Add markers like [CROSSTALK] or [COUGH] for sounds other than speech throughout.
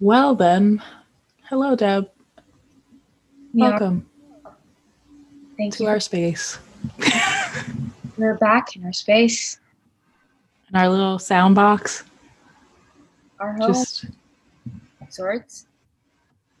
Well, then, hello, Deb. Yeah. Welcome Thank to you. our space [LAUGHS] We're back in our space, In our little sound box. our home Just of sorts.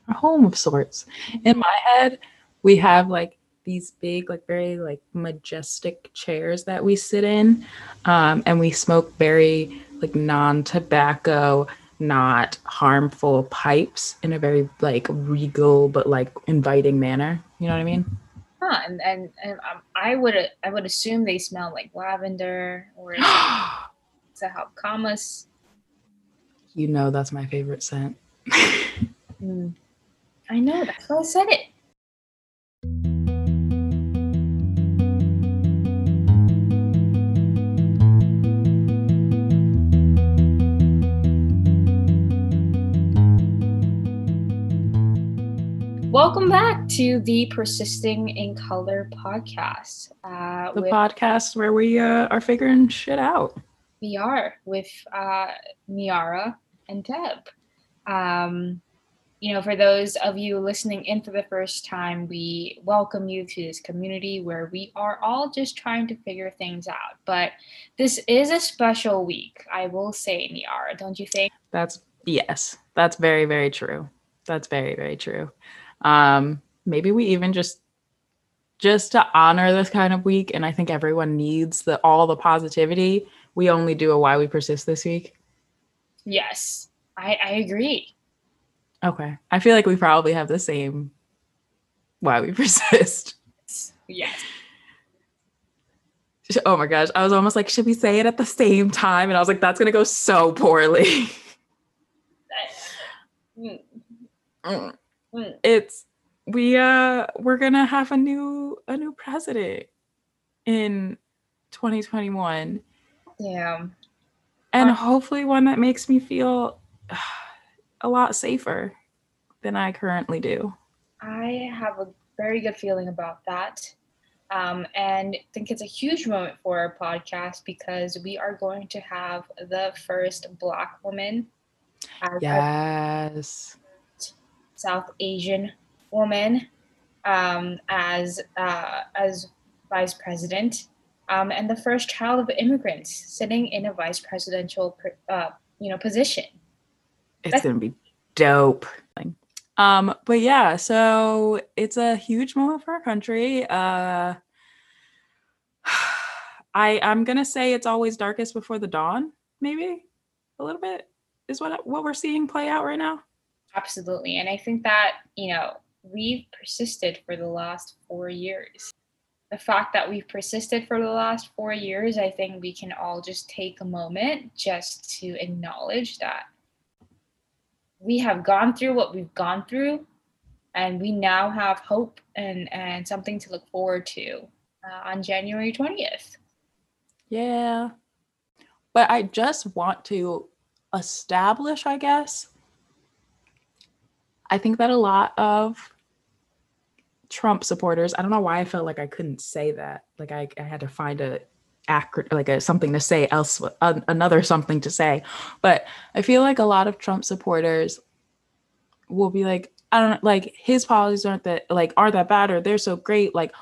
Our home of sorts. In my head, we have like these big, like very like majestic chairs that we sit in, um, and we smoke very like non-tobacco, not harmful pipes in a very like regal but like inviting manner. You know what I mean? Huh, and and, and um, I would I would assume they smell like lavender or [GASPS] to help calm us. you know that's my favorite scent. [LAUGHS] Mm. I know that's why I said it. Welcome back to the Persisting in Color podcast. Uh, The with podcast where we uh, are figuring shit out. we are with uh, Niara and Deb. Um, you know, for those of you listening in for the first time, we welcome you to this community where we are all just trying to figure things out. But this is a special week, I will say, Niara, don't you think? That's yes, that's very very true. That's very very true. Um, maybe we even just just to honor this kind of week, and I think everyone needs the all the positivity. We only do a why we persist this week. Yes, I, I agree. Okay, I feel like we probably have the same why we [LAUGHS] persist. Yes. Oh my gosh, I was almost like, should we say it at the same time? And I was like, that's gonna go so poorly. Mm. it's we uh we're gonna have a new a new president in 2021 Damn. and Uh, hopefully one that makes me feel [SIGHS] a lot safer than i currently do I have a very good feeling about that. Um, and I think it's a huge moment for our podcast because we are going to have the first Black woman yes South Asian woman um, as uh, as vice president, um, and the first child of immigrants sitting in a vice presidential uh, you know position. it's gonna be dope. Um but yeah so it's a huge moment for our country. Uh [SIGHS] i i'm gonna say it's always darkest before the dawn maybe a little bit is what what we're seeing play out right now Absolutely. And I think that, you know, we've persisted for the last four years. The fact that we've persisted for the last four years, I think we can all just take a moment just to acknowledge that we have gone through what we've gone through and we now have hope and, and something to look forward to uh, on January 20th. yeah but i just want to establish i guess i think that a lot of trump supporters i don't know why i felt like i couldn't say that. Like i, I had to find a accurate like a something to say else an- another something to say. But i feel like a lot of trump supporters will be like i don't like his policies aren't that like aren't that bad or they're so great. Like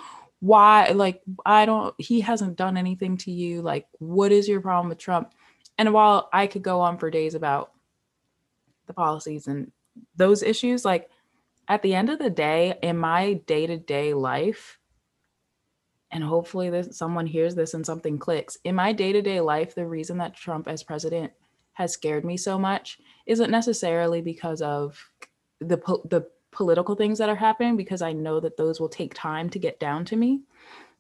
why like i don't he hasn't done anything to you. Like what is your problem with trump? And while i could go on for days about the policies and those issues like at the end of the day in my day-to-day life and hopefully this someone hears this and something clicks in my day-to-day life the reason that trump as president has scared me so much isn't necessarily because of the po- the political things that are happening because i know that those will take time to get down to me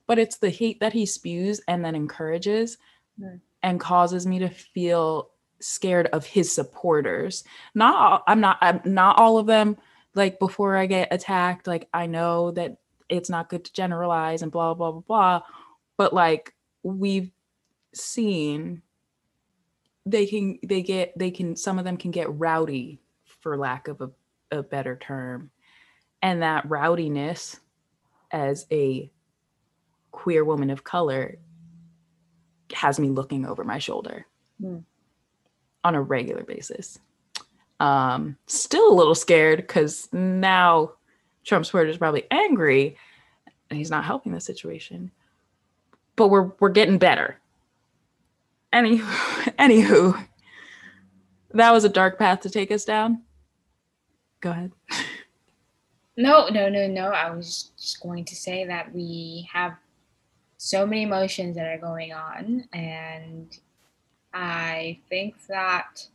but it's the hate that he spews and then encourages Mm. and causes me to feel scared of his supporters. Not all, i'm not i'm not all of them like before i get attacked like i know that it's not good to generalize and blah blah blah blah. But like we've seen they can they get they can some of them can get rowdy for lack of a, a better term. And that rowdiness as a queer woman of color has me looking over my shoulder. Hmm. On a regular basis. Um, still a little scared because now Trump supporters is probably angry and he's not helping the situation. But we're we're getting better. Any [LAUGHS] anywho, that was a dark path to take us down. Go ahead. No, no, no, no. I was just going to say that we have so many emotions that are going on, and I think that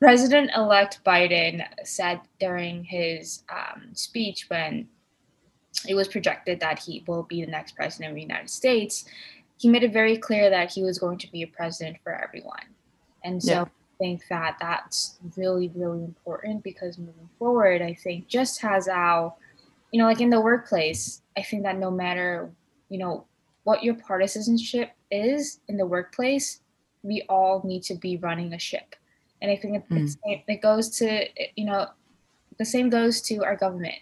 President elect Biden said during his um, speech when it was projected that he will be the next president of the United States, he made it very clear that he was going to be a president for everyone. And so yeah. I think that that's really, really important because moving forward, I think just as how, you know, like in the workplace, I think that no matter, you know, what your partisanship is in the workplace, we all need to be running a ship. And I think it, mm. it goes to, you know, the same goes to our government,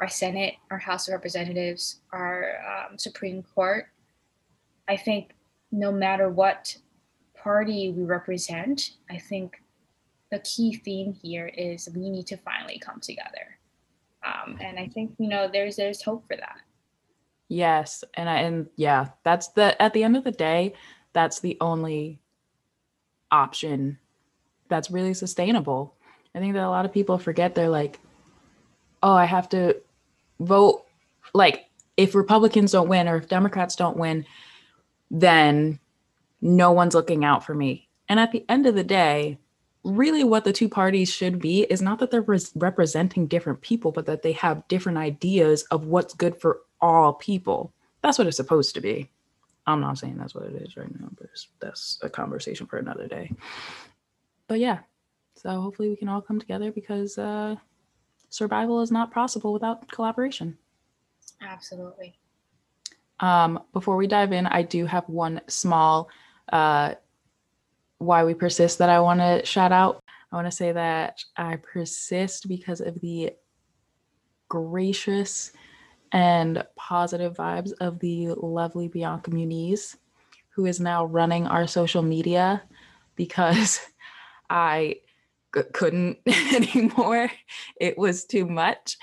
our Senate, our House of Representatives, our um, Supreme Court. I think no matter what party we represent, I think the key theme here is we need to finally come together. Um, and I think you know there's there's hope for that. Yes, and I and yeah, that's the at the end of the day, that's the only option that's really sustainable. I think that a lot of people forget they're like, oh, I have to vote. Like, if Republicans don't win or if Democrats don't win, then no one's looking out for me. And at the end of the day, really what the two parties should be is not that they're res- representing different people, but that they have different ideas of what's good for all people. That's what it's supposed to be. I'm not saying that's what it is right now, but that's a conversation for another day but yeah, so hopefully we can all come together because uh, survival is not possible without collaboration. Absolutely. Um, before we dive in, I do have one small uh, why we persist that I want to shout out. I want to say that I persist because of the gracious and positive vibes of the lovely Bianca Muniz, who is now running our social media because [LAUGHS] I c- couldn't [LAUGHS] anymore. It was too much.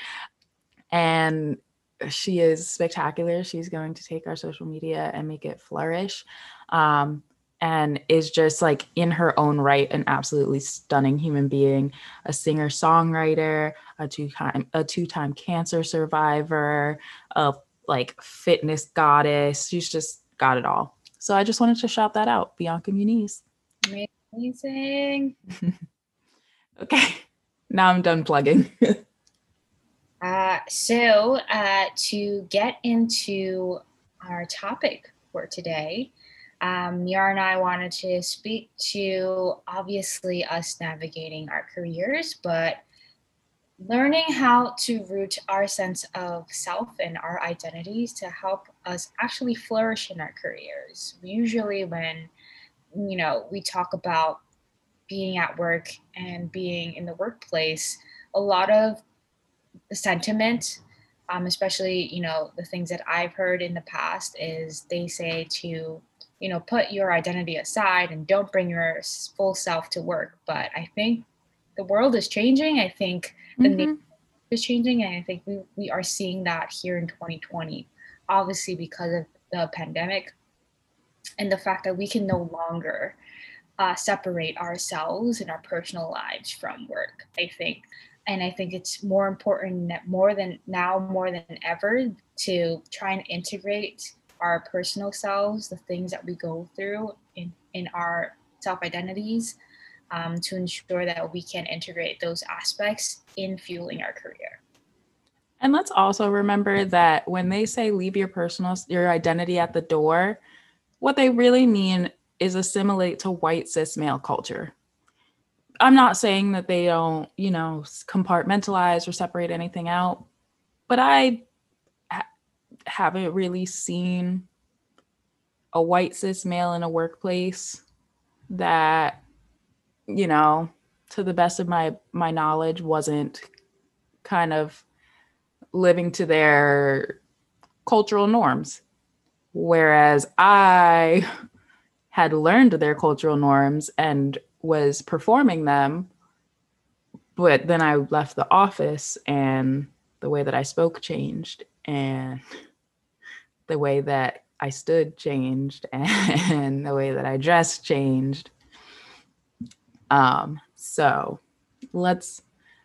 And she is spectacular. She's going to take our social media and make it flourish. Um, and is just like in her own right an absolutely stunning human being, a singer songwriter, a two time a two time cancer survivor, a like fitness goddess. She's just got it all. So I just wanted to shout that out, Bianca Muniz. Amazing. [LAUGHS] okay, now I'm done plugging. [LAUGHS] uh, so, uh, to get into our topic for today, um, Yara and I wanted to speak to obviously us navigating our careers, but learning how to root our sense of self and our identities to help us actually flourish in our careers. Usually, when you know, we talk about being at work and being in the workplace, a lot of the sentiment, um, especially, you know, the things that I've heard in the past is they say to, you know, put your identity aside and don't bring your full self to work. But I think the world is changing. I think the mm-hmm. is changing. And I think we, we are seeing that here in 2020, obviously because of the pandemic and the fact that we can no longer uh, separate ourselves and our personal lives from work i think and i think it's more important that more than now more than ever to try and integrate our personal selves the things that we go through in, in our self identities um, to ensure that we can integrate those aspects in fueling our career and let's also remember that when they say leave your personal your identity at the door what they really mean is assimilate to white cis male culture. I'm not saying that they don't, you know, compartmentalize or separate anything out, but I haven't really seen a white cis male in a workplace that, you know, to the best of my my knowledge, wasn't kind of living to their cultural norms. Whereas I had learned their cultural norms and was performing them but then I left the office and the way that I spoke changed and the way that I stood changed [LAUGHS] and the way that I dressed changed. Um, so let's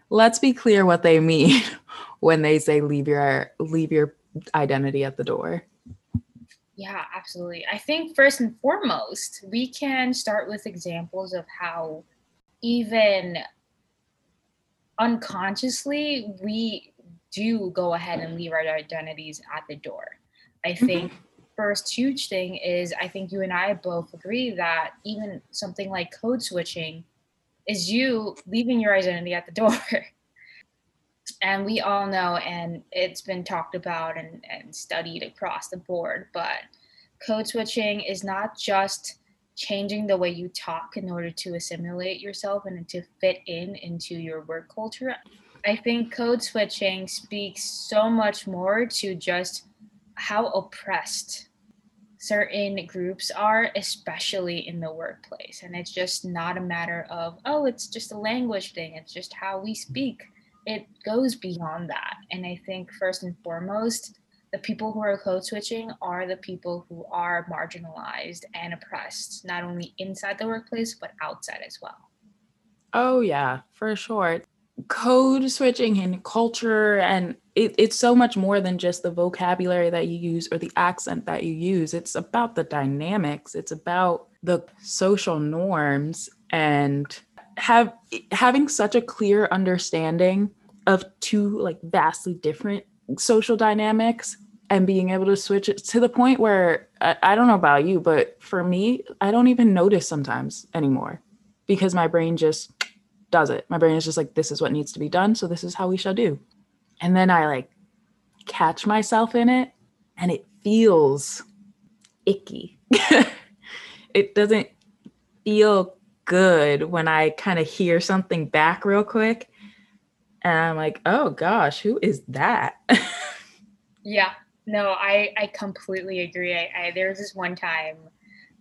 let's be clear what they mean [LAUGHS] when they say leave your leave your identity at the door. Yeah, absolutely. I think first and foremost, we can start with examples of how even unconsciously we do go ahead and leave our identities at the door. I mm-hmm. think mm-hmm. first huge thing is I think you and I both agree that even something like code switching is you leaving your identity at the door. [LAUGHS] and we all know, and it's been talked about and, and studied across the board, but code switching is not just changing the way you talk in order to assimilate yourself and to fit in into your work culture. I think code switching speaks so much more to just how oppressed certain groups are, especially in the workplace. And it's just not a matter of, oh, it's just a language thing, it's just how we speak. It goes beyond that. And I think, first and foremost, the people who are code switching are the people who are marginalized and oppressed, not only inside the workplace, but outside as well. Oh, yeah, for sure code switching and culture and it, it's so much more than just the vocabulary that you use or the accent that you use. It's about the dynamics. It's about the social norms and have having such a clear understanding of two like vastly different social dynamics and being able to switch it to the point where I, I don't know about you but for me i don't even notice sometimes anymore because my brain just does it. My brain is just like, this is what needs to be done. So this is how we shall do. And then I like catch myself in it and it feels icky. [LAUGHS] it doesn't feel good when I kind of hear something back real quick. And I'm like, oh gosh, who is that? [LAUGHS] yeah, no, I, I completely agree. I, I there was this one time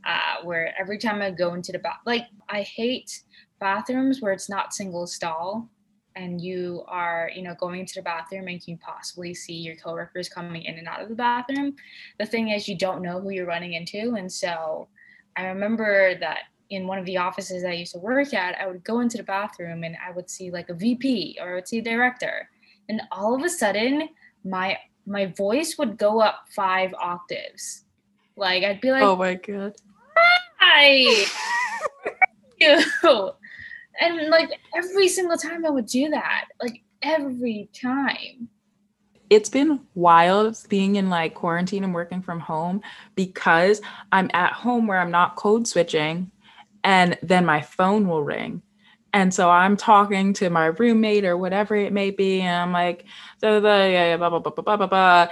uh, where every time I go into the bath, like I hate bathrooms where it's not single stall and you are you know going to the bathroom and you possibly see your coworkers coming in and out of the bathroom. The thing is you don't know who you're running into. And so i remember that in one of the offices i used to work at i would go into the bathroom and i would see like a vp or i would see a director. And all of a sudden my my voice would go up five octaves. Like i'd be like oh my god. Hi you [LAUGHS] and like every single time I would do that, like every time. It's been wild being in like quarantine and working from home because I'm at home where I'm not code switching and then my phone will ring. And so I'm talking to my roommate or whatever it may be, and I'm like, blah, blah, blah, blah, blah, blah, blah.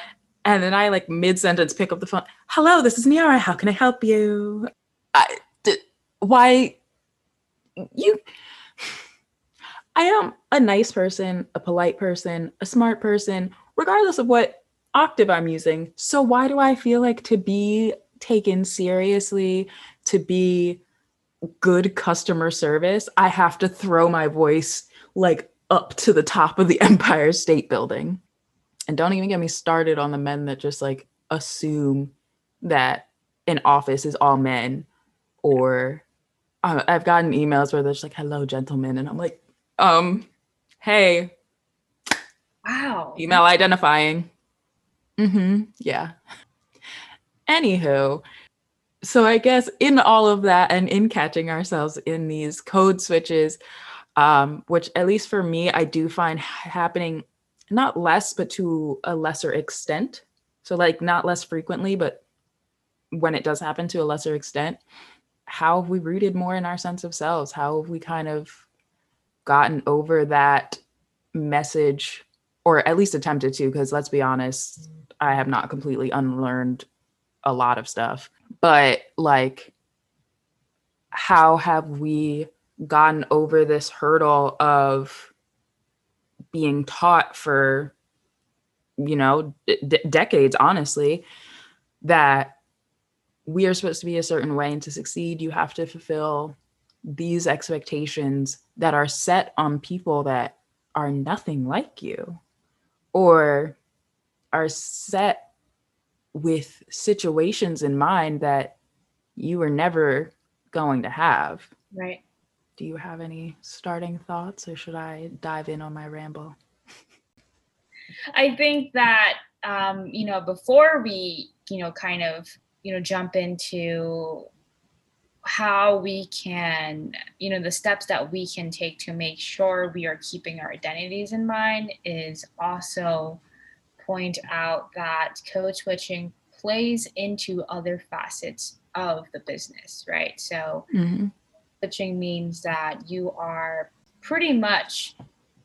And then I like mid sentence pick up the phone. Hello, this is Niara. How can I help you? I, d- why you I am a nice person, a polite person, a smart person, regardless of what octave I'm using. So why do I feel like to be taken seriously, to be good customer service, I have to throw my voice like up to the top of the [LAUGHS] Empire State Building? And don't even get me started on the men that just like assume that an office is all men or uh, I've gotten emails where they're just like, hello, gentlemen. And I'm like, um, hey. Wow. Email identifying. Mm-hmm. Yeah. Anywho, so I guess in all of that and in catching ourselves in these code switches, um, which at least for me, I do find happening not less, but to a lesser extent. So like not less frequently, but when it does happen to a lesser extent, how have we rooted more in our sense of selves? How have we kind of gotten over that message or at least attempted to because let's be honest i have not completely unlearned a lot of stuff. But like how have we gotten over this hurdle of being taught for you know d- decades honestly that we are supposed to be a certain way and to succeed you have to fulfill these expectations that are set on people that are nothing like you or are set with situations in mind that you were never going to have. Right. Do you have any starting thoughts or should I dive in on my ramble? I think that um, you know, before we, you know, kind of, you know, jump into how we can, you know, the steps that we can take to make sure we are keeping our identities in mind is also point out that code switching plays into other facets of the business, right? So mm-hmm. switching means that you are pretty much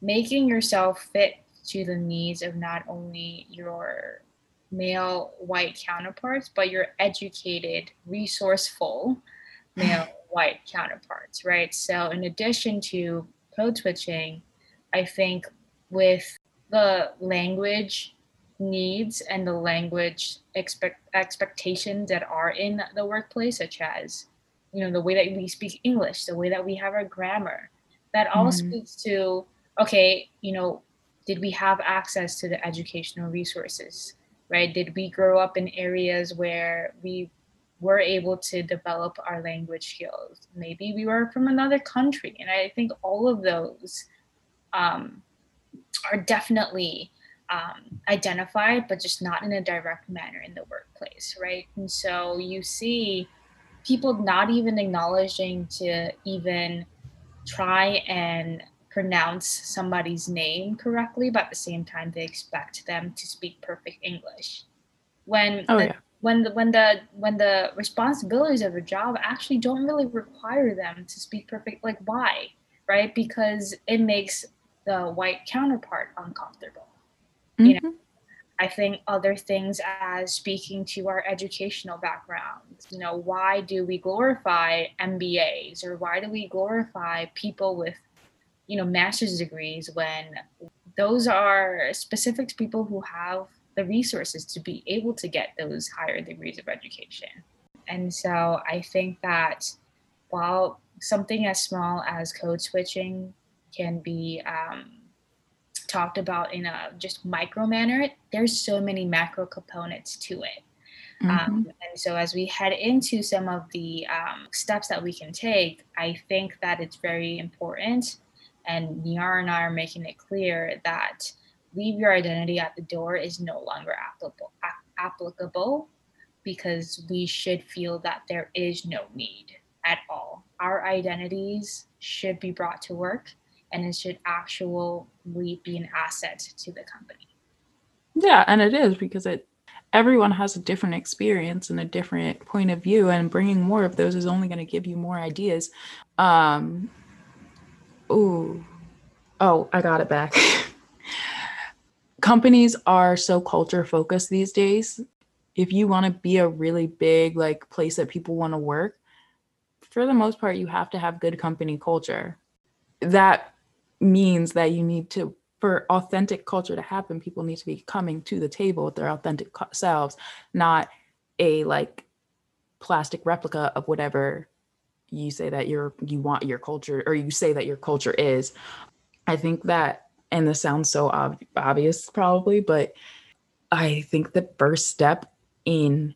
making yourself fit to the needs of not only your male white counterparts, but your educated, resourceful male white counterparts, right? So, in addition to code switching, I think with the language needs and the language expect expectations that are in the workplace, such as you know the way that we speak English, the way that we have our grammar, that all mm-hmm. speaks to okay, you know, did we have access to the educational resources right did we grow up in areas where we were able to develop our language skills maybe we were from another country and i think all of those um, are definitely um, identified but just not in a direct manner in the workplace right and so you see people not even acknowledging to even try and pronounce somebody's name correctly, but at the same time they expect them to speak perfect English. When oh, the, yeah. When the when the when the responsibilities of a job actually don't really require them to speak perfect like why? Right? Because it makes the white counterpart uncomfortable. Mm-hmm. You know, I think other things as speaking to our educational backgrounds. You know, why do we glorify MBAs or why do we glorify people with you know master's degrees when those are specific to people who have the resources to be able to get those higher degrees of education and so i think that while something as small as code switching can be um, talked about in a just micro manner there's so many macro components to it um, mm-hmm. Um, and so, as we head into some of the um, steps that we can take, I think that it's very important and Niar and I are making it clear that leave your identity at the door is no longer applicable, applicable because we should feel that there is no need at all. Our identities should be brought to work and it should actually be an asset to the company. Yeah, and it is because it everyone has a different experience and a different point of view and bringing more of those is only going to give you more ideas. Um Oh, oh, I got it back. [LAUGHS] Companies are so culture focused these days. If you want to be a really big like place that people want to work, for the most part, you have to have good company culture. That means that you need to for authentic culture to happen, people need to be coming to the table with their authentic selves, not a like plastic replica of whatever you say that you're you want your culture or you say that your culture is i think that and this sounds so ob- obvious probably but i think the first step in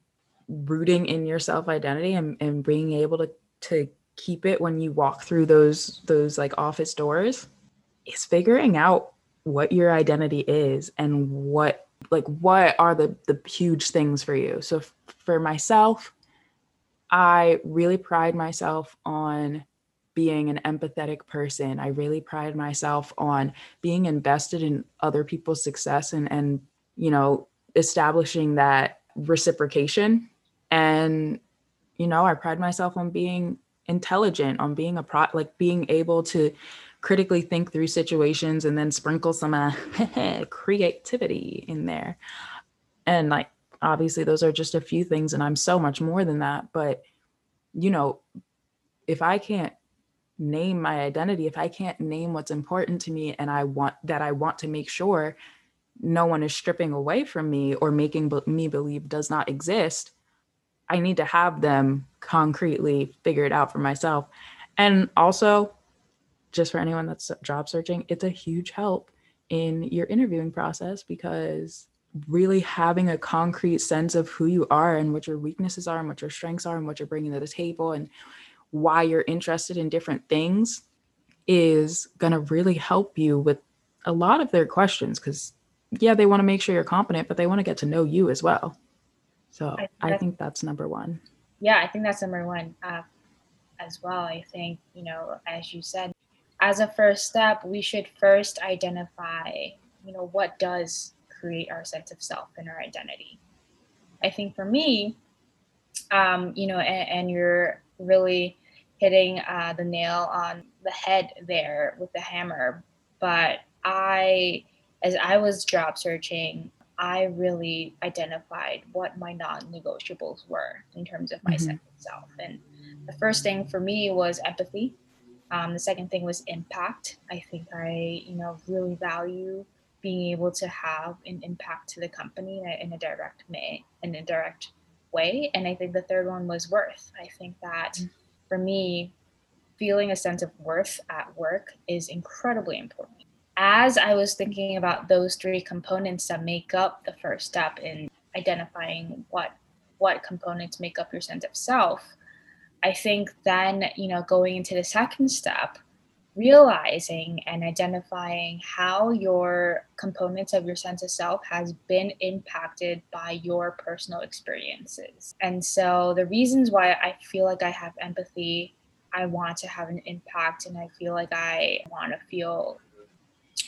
rooting in your self identity and, and being able to to keep it when you walk through those those like office doors is figuring out what your identity is and what like what are the the huge things for you. So f- for myself I really pride myself on being an empathetic person. I really pride myself on being invested in other people's success and and you know establishing that reciprocation and you know I pride myself on being intelligent on being a pro like being able to critically think through situations and then sprinkle some uh, [LAUGHS] creativity in there and like obviously those are just a few things and i'm so much more than that but you know if i can't name my identity if i can't name what's important to me and i want that i want to make sure no one is stripping away from me or making me believe does not exist i need to have them concretely figured out for myself. And also, just for anyone that's job searching, it's a huge help in your interviewing process because really having a concrete sense of who you are and what your weaknesses are and what your strengths are and what you're bringing to the table and why you're interested in different things is going to really help you with a lot of their questions because yeah they want to make sure you're competent but they want to get to know you as well. So i, I think that's number one. Yeah i think that's number one uh, as well. I think you know as you said as a first step we should first identify you know what does create our sense of self and our identity. I think for me um, you know and, and you're really hitting uh, the nail on the head there with the hammer. But i as i was job searching i really identified what my non-negotiables were in terms of my mm-hmm. sense self. And the first thing for me was empathy. Um, the second thing was impact. I think i you know really value being able to have an impact to the company in a, in a direct way in a direct way and i think the third one was worth i think that mm-hmm. for me feeling a sense of worth at work is incredibly important. As I was thinking about those three components that make up the first step in identifying what what components make up your sense of self, I think then, you know, going into the second step, realizing and identifying how your components of your sense of self has been impacted by your personal experiences. And so the reasons why I feel like I have empathy I want to have an impact and I feel like I want to feel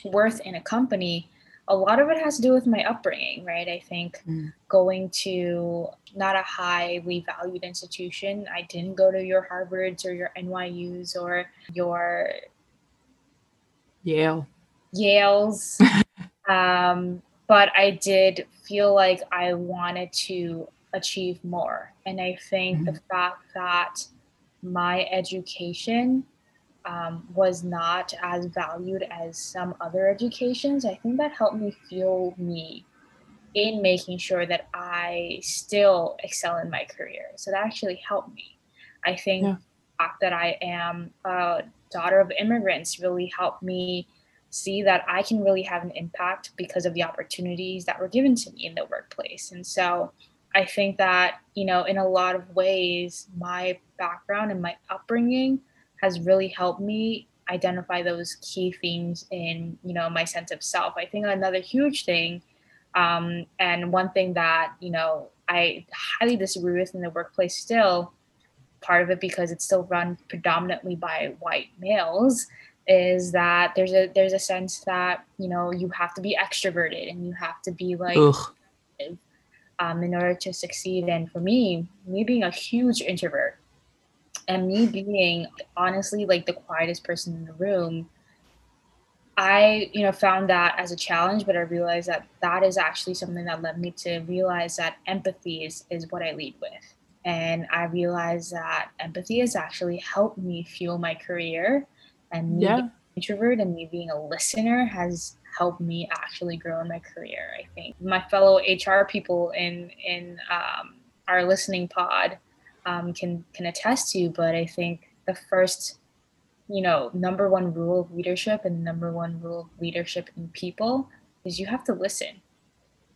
worth in a company, a lot of it has to do with my upbringing, right? I think mm. going to not a highly valued institution, I didn't go to your Harvards or your NYUs or your Yale. Yale's. [LAUGHS] um, but I did feel like I wanted to achieve more. And I think mm-hmm. the fact that my education um, was not as valued as some other educations, I think that helped me feel me in making sure that I still excel in my career. So that actually helped me. I think yeah. the fact that I am a daughter of immigrants really helped me see that I can really have an impact because of the opportunities that were given to me in the workplace. And so I think that, you know, in a lot of ways, my background and my upbringing has really helped me identify those key themes in, you know, my sense of self. I think another huge thing, um, and one thing that, you know, I highly disagree with in the workplace still, part of it because it's still run predominantly by white males, is that there's a there's a sense that you know you have to be extroverted and you have to be like um, in order to succeed. And for me, me being a huge introvert and me being honestly like the quietest person in the room, I, you know, found that as a challenge, but I realized that that is actually something that led me to realize that empathy is, is what I lead with. And I realized that empathy has actually helped me fuel my career and me yeah. introvert and me being a listener has helped me actually grow in my career. I think my fellow HR people in in um, our listening pod um, can can attest to. But I think the first, you know, number one rule of leadership and number one rule of leadership in people is you have to listen.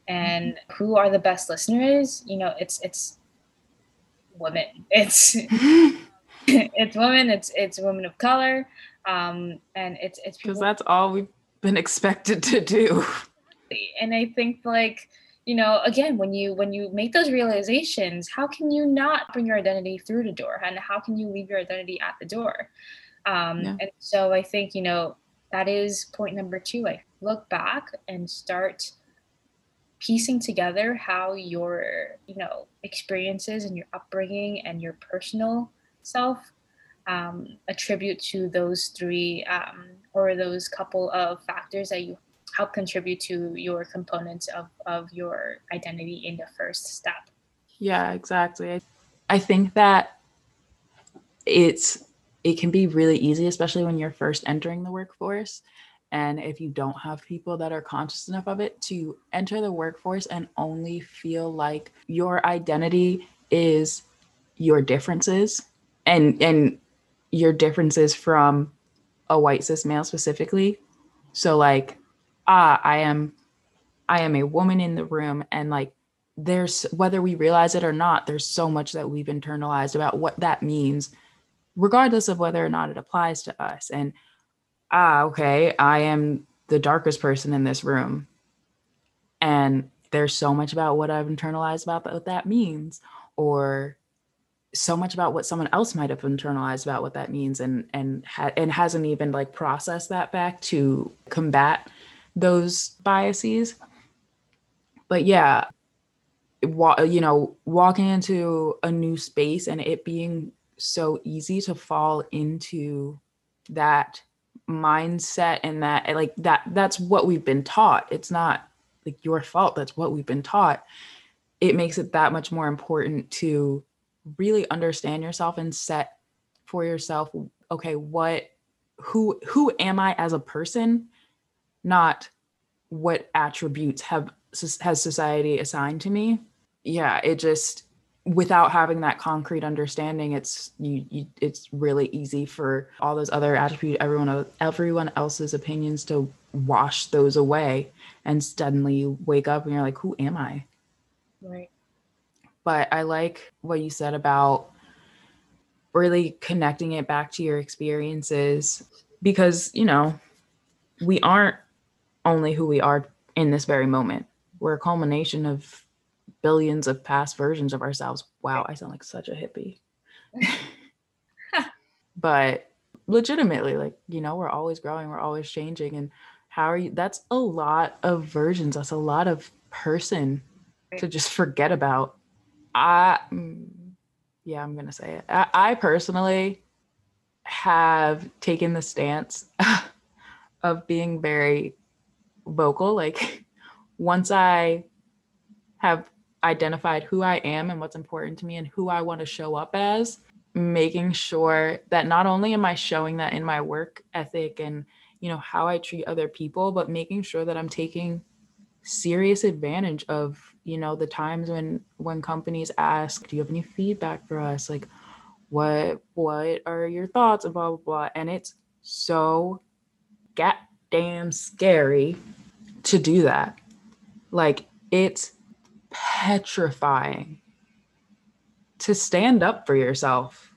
And mm-hmm. who are the best listeners? You know, it's it's women. It's it's women. It's it's women of color. Um, and it's it's because that's all we've been expected to do. And I think like you know again when you when you make those realizations how can you not bring your identity through the door and how can you leave your identity at the door um, yeah. and so i think you know that is point number two i look back and start piecing together how your you know experiences and your upbringing and your personal self um, attribute to those three um, or those couple of factors that you help contribute to your components of, of your identity in the first step. Yeah, exactly. I think that it's it can be really easy, especially when you're first entering the workforce. And if you don't have people that are conscious enough of it to enter the workforce and only feel like your identity is your differences and and your differences from a white cis male specifically. So like, ah, I am I am a woman in the room and like there's whether we realize it or not, there's so much that we've internalized about what that means, regardless of whether or not it applies to us. And ah, okay, I am the darkest person in this room. And there's so much about what I've internalized about what that means, or so much about what someone else might have internalized about what that means and and ha- and hasn't even like processed that back to combat those biases but yeah wa- you know walking into a new space and it being so easy to fall into that mindset and that like that that's what we've been taught. It's not like your fault that's what we've been taught. It makes it that much more important to really understand yourself and set for yourself okay what who who am i as a person? Not what attributes have has society assigned to me. Yeah it just without having that concrete understanding it's you, you it's really easy for all those other attributes everyone everyone else's opinions to wash those away and suddenly you wake up and you're like who am i right but I like what you said about really connecting it back to your experiences because, you know, we aren't only who we are in this very moment. We're a culmination of billions of past versions of ourselves. Wow, I sound like such a hippie. [LAUGHS] but legitimately, like, you know, we're always growing, we're always changing. And how are you? That's a lot of versions. That's a lot of person to just forget about. I, mm, yeah, I'm gonna say it. I, I personally have taken the stance [LAUGHS] of being very vocal. Like [LAUGHS] once I have identified who I am and what's important to me and who I want to show up as, making sure that not only am I showing that in my work ethic and you know how I treat other people, but making sure that I'm taking serious advantage of you know the times when when companies ask do you have any feedback for us? Like what what are your thoughts? And blah blah blah. And it's so goddamn scary to do that. Like it's petrifying. To stand up for yourself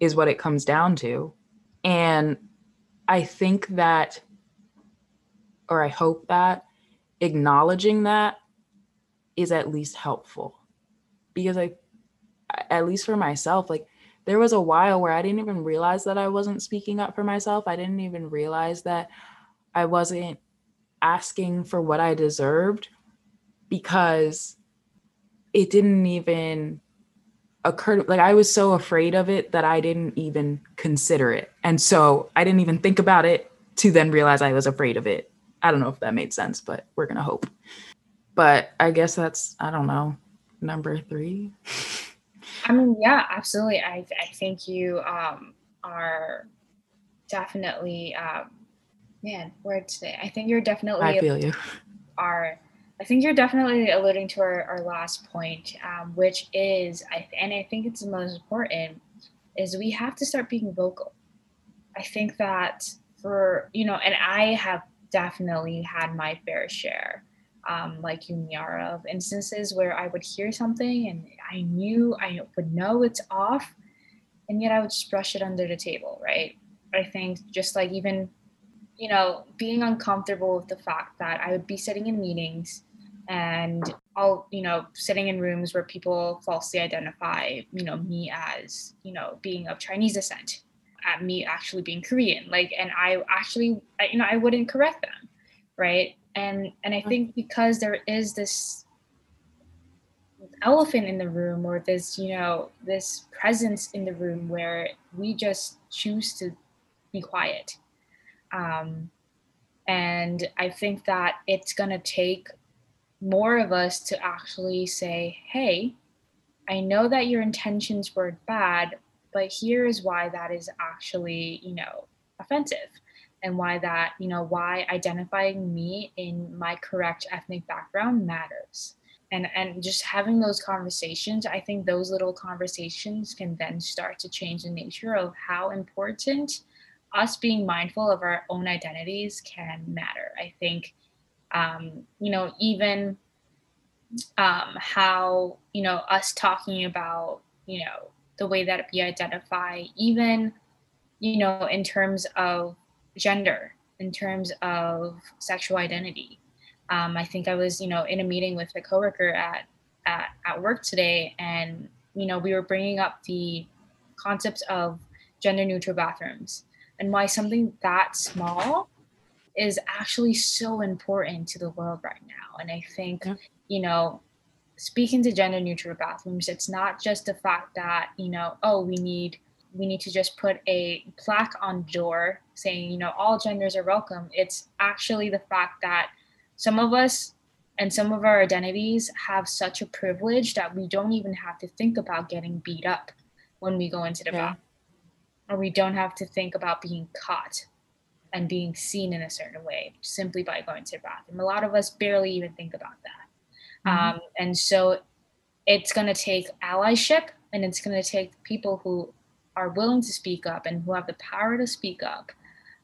is what it comes down to. And i think that or i hope that acknowledging that is at least helpful. Because I, at least for myself, like there was a while where I didn't even realize that I wasn't speaking up for myself. I didn't even realize that I wasn't asking for what I deserved because it didn't even occur like I was so afraid of it that I didn't even consider it. And so I didn't even think about it to then realize I was afraid of it. I don't know if that made sense, but we're going to hope. But I guess that's I don't know number three. I mean, yeah, absolutely. I I think you um, are definitely um, man. Where today? I think you're definitely. I feel you. Are I think you're definitely alluding to our, our last point, um, which is, I and I think it's the most important, is we have to start being vocal. I think that for you know, and I have definitely had my fair share um, like you, Niara, of instances where I would hear something and I knew I would know it's off, and yet I would just brush it under the table, right? I think just like even, you know, being uncomfortable with the fact that I would be sitting in meetings and I'll, you know, sitting in rooms where people falsely identify, you know, me as, you know, being of Chinese descent, at me actually being Korean, like, and I actually, you know, I wouldn't correct them, right? and and i think because there is this elephant in the room or this you know this presence in the room where we just choose to be quiet um, and i think that it's going to take more of us to actually say hey i know that your intentions were bad but here is why that is actually you know offensive and why that, you know, why identifying me in my correct ethnic background matters. and and just having those conversations i think those little conversations can then start to change the nature of how important us being mindful of our own identities can matter. I think um, you know even um, how you know us talking about you know the way that we identify even you know in terms of gender in terms of sexual identity. Um, I think I was, you know, in a meeting with a coworker at, at at work today, and you know, we were bringing up the concepts of gender neutral bathrooms and why something that small is actually so important to the world right now. And I think, yeah. you know, speaking to gender neutral bathrooms, it's not just the fact that, you know, oh, we need we need to just put a plaque on door saying, you know, all genders are welcome. It's actually the fact that some of us and some of our identities have such a privilege that we don't even have to think about getting beat up when we go into the yeah. bathroom or we don't have to think about being caught and being seen in a certain way simply by going to the bathroom a lot of us barely even think about that mm-hmm. um, and so it's going to take allyship and it's going to take people who are willing to speak up and who have the power to speak up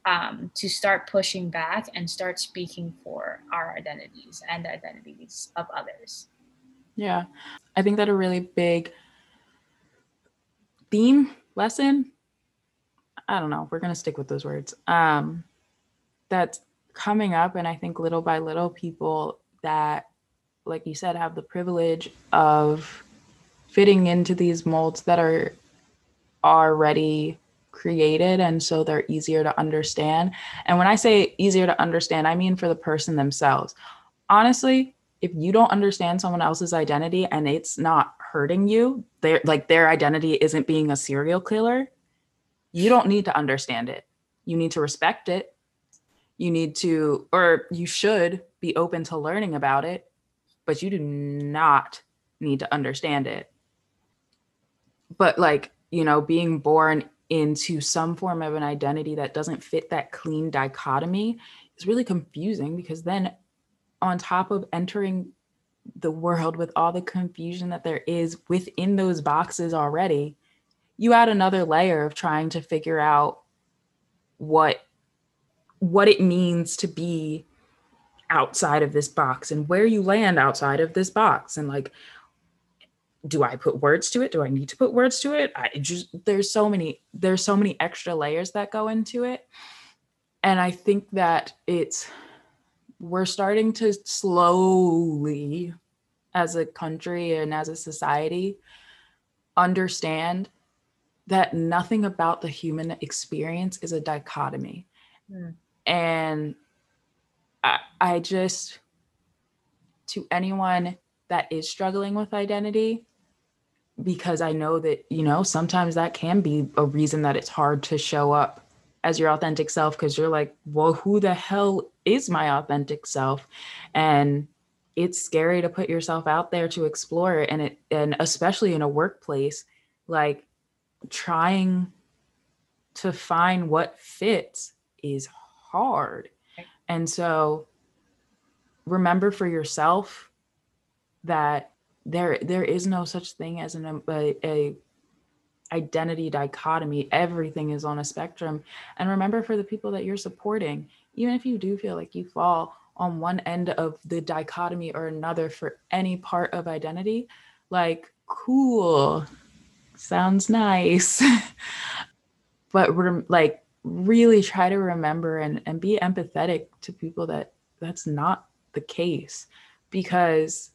um, to start pushing back and start speaking for our identities and the identities of others. Yeah, I think that a really big theme lesson. I don't know. We're gonna stick with those words. Um, that's coming up, and I think little by little, people that, like you said, have the privilege of fitting into these molds that are already created and so they're easier to understand. And when I say easier to understand, I mean for the person themselves. Honestly, if you don't understand someone else's identity and it's not hurting you, they're like their identity isn't being a serial killer, you don't need to understand it. You need to respect it. You need to, or you should be open to learning about it, but you do not need to understand it. But like, you know, being born into some form of an identity that doesn't fit that clean dichotomy is really confusing because then on top of entering the world with all the confusion that there is within those boxes already you add another layer of trying to figure out what what it means to be outside of this box and where you land outside of this box and like do I put words to it? Do I need to put words to it? I just there's so many there's so many extra layers that go into it. And I think that it's we're starting to slowly as a country and as a society understand that nothing about the human experience is a dichotomy. Mm. And I, I just to anyone that is struggling with identity because I know that, you know, sometimes that can be a reason that it's hard to show up as your authentic self because you're like, well, who the hell is my authentic self? And it's scary to put yourself out there to explore it. And it, and especially in a workplace, like trying to find what fits is hard. And so remember for yourself that there there is no such thing as an a, a identity dichotomy. Everything is on a spectrum. And remember for the people that you're supporting even if you do feel like you fall on one end of the dichotomy or another for any part of identity like cool sounds nice. [LAUGHS] But we're like really try to remember and, and be empathetic to people that that's not the case. Because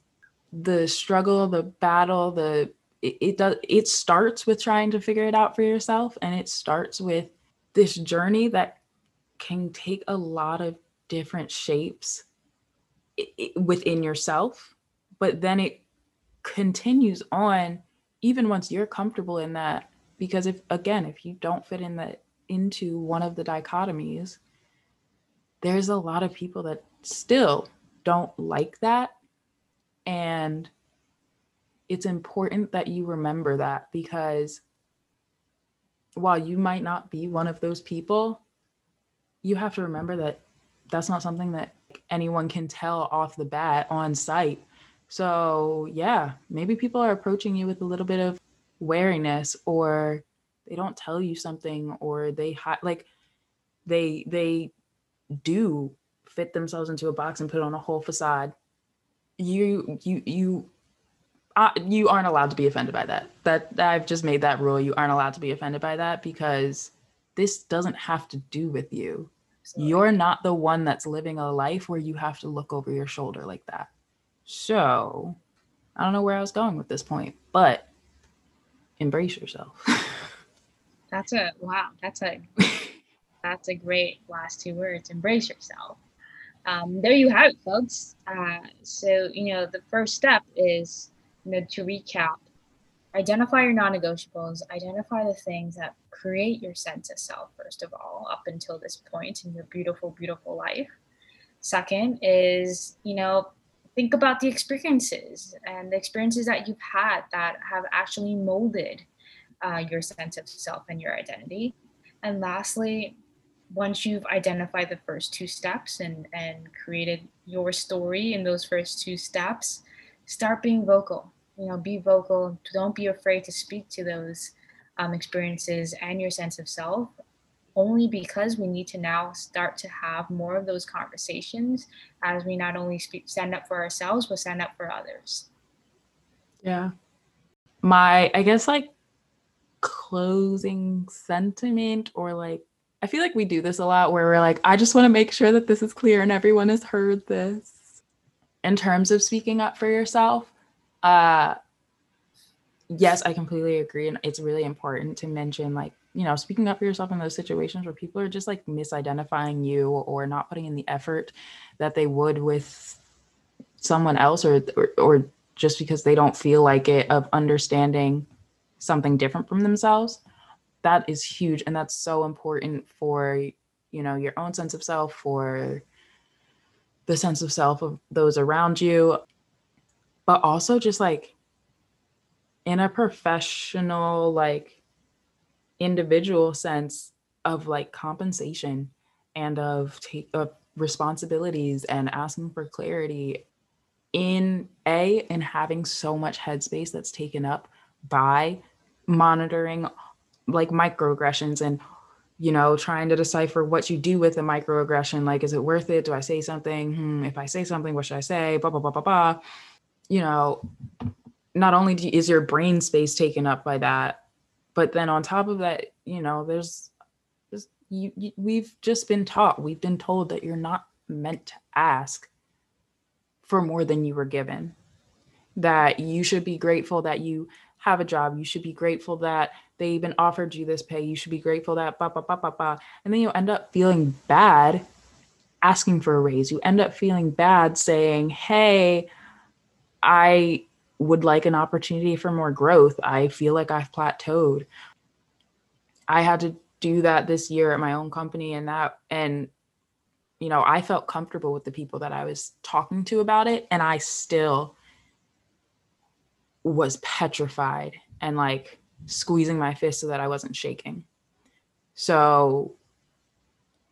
the struggle, the battle, the it, it does it starts with trying to figure it out for yourself and it starts with this journey that can take a lot of different shapes within yourself but then it continues on even once you're comfortable in that because if again if you don't fit in the into one of the dichotomies there's a lot of people that still don't like that. And it's important that you remember that because while you might not be one of those people, you have to remember that that's not something that anyone can tell off the bat on sight So, yeah, maybe people are approaching you with a little bit of wariness or they don't tell you something or they hi- like they they do fit themselves into a box and put on a whole facade. You you you uh, you aren't allowed to be offended by that. That I've just made that rule. You aren't allowed to be offended by that because this doesn't have to do with you. Absolutely. You're not the one that's living a life where you have to look over your shoulder like that. So, I don't know where I was going with this point, but embrace yourself. [LAUGHS] that's a wow. That's a [LAUGHS] that's a great last two words. Embrace yourself. Um, there you have it, folks. Uh, so you know the first step is you know to recap. Identify your non-negotiables. Identify the things that create your sense of self. First of all, up until this point in your beautiful, beautiful life. Second is you know think about the experiences and the experiences that you've had that have actually molded uh, your sense of self and your identity. And lastly, once you've identified the first two steps and, and created your story in those first two steps, start being vocal. You know, be vocal. Don't be afraid to speak to those um, experiences and your sense of self only because we need to now start to have more of those conversations as we not only speak, stand up for ourselves but stand up for others. Yeah. My i guess like closing sentiment or like i feel like we do this a lot where we're like i just want to make sure that this is clear and everyone has heard this. In terms of speaking up for yourself uh yes i completely agree and it's really important to mention like you know, speaking up for yourself in those situations where people are just like misidentifying you or not putting in the effort that they would with someone else or, or, or just because they don't feel like it of understanding something different from themselves that is huge. And that's so important for you know your own sense of self for the sense of self of those around you but also just like in a professional like individual sense of like compensation and of take of responsibilities and asking for clarity in a and having so much headspace that's taken up by monitoring like microaggressions and you know trying to decipher what you do with a microaggression like is it worth it? Do i say something? Hmm, if i say something what should i say? Blah blah blah blah blah. You know not only do, is your brain space taken up by that but then on top of that you know there's, you, you, we've just been taught we've been told that you're not meant to ask for more than you were given. That you should be grateful that you have a job. You should be grateful that they even offered you this pay. You should be grateful that ba ba ba ba ba. And then you end up feeling bad asking for a raise. You end up feeling bad saying hey i would like an opportunity for more growth. I feel like I've plateaued. I had to do that this year at my own company and that and you know, I felt comfortable with the people that I was talking to about it and I still was petrified and like squeezing my fist so that I wasn't shaking. So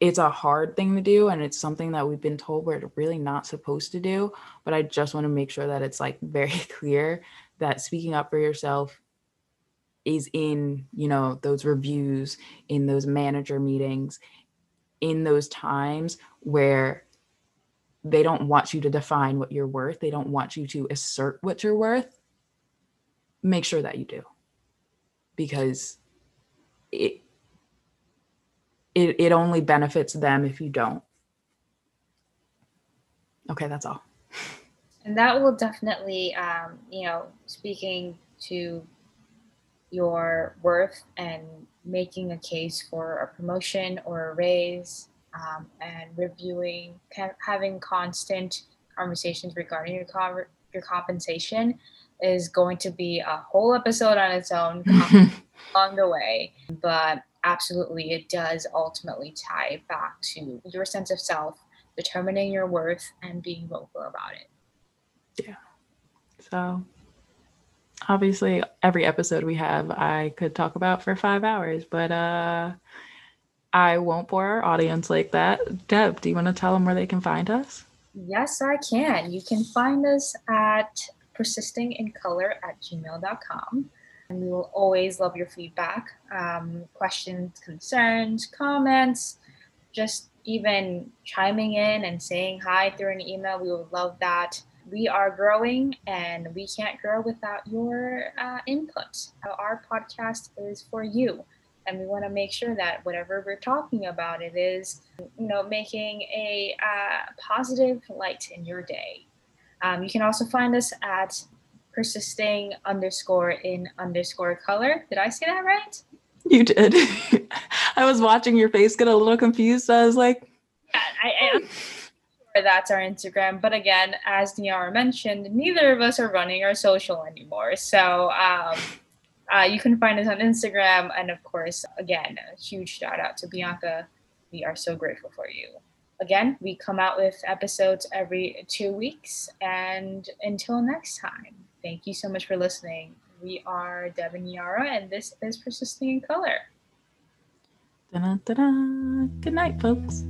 it's a hard thing to do and it's something that we've been told we're really not supposed to do but i just want to make sure that it's like [LAUGHS] very clear that speaking up for yourself is in you know those reviews in those manager meetings in those times where they don't want you to define what you're worth they don't want you to assert what you're worth make sure that you do. Because it it, it only benefits them if you don't. Okay, that's all. And that will definitely, um, you know, speaking to your worth and making a case for a promotion or a raise um, and reviewing, having constant conversations regarding your, co- your compensation is going to be a whole episode on its own [LAUGHS] along the way. But absolutely it does ultimately tie back to your sense of self, determining your worth, and being vocal about it. Yeah. So obviously every episode we have I could talk about for five hours, but uh I won't bore our audience like that. Deb, do you want to tell them where they can find us? Yes, I can. You can find us at persistingincolor at gmail.com. And we will always love your feedback, um, questions, concerns, comments, just even chiming in and saying hi through an email. We would love that. We are growing and we can't grow without your uh, input. Our podcast is for you. And we want to make sure that whatever we're talking about, it is, you know, making a uh, positive light in your day. Um, you can also find us at persisting underscore in underscore color. Did I say that right? You did. [LAUGHS] I was watching your face get a little confused. So I was like, yeah, I, am sure that's our Instagram. But again, as Niara mentioned, neither of us are running our social anymore. So um, uh, you can find us on Instagram. And of course, again, a huge shout out to Bianca. We are so grateful for you. Again, we come out with episodes every two weeks. And until next time, thank you so much for listening. We are Deb and Niara, and this is Persisting in Color. Da-da-da-da. Good night, folks.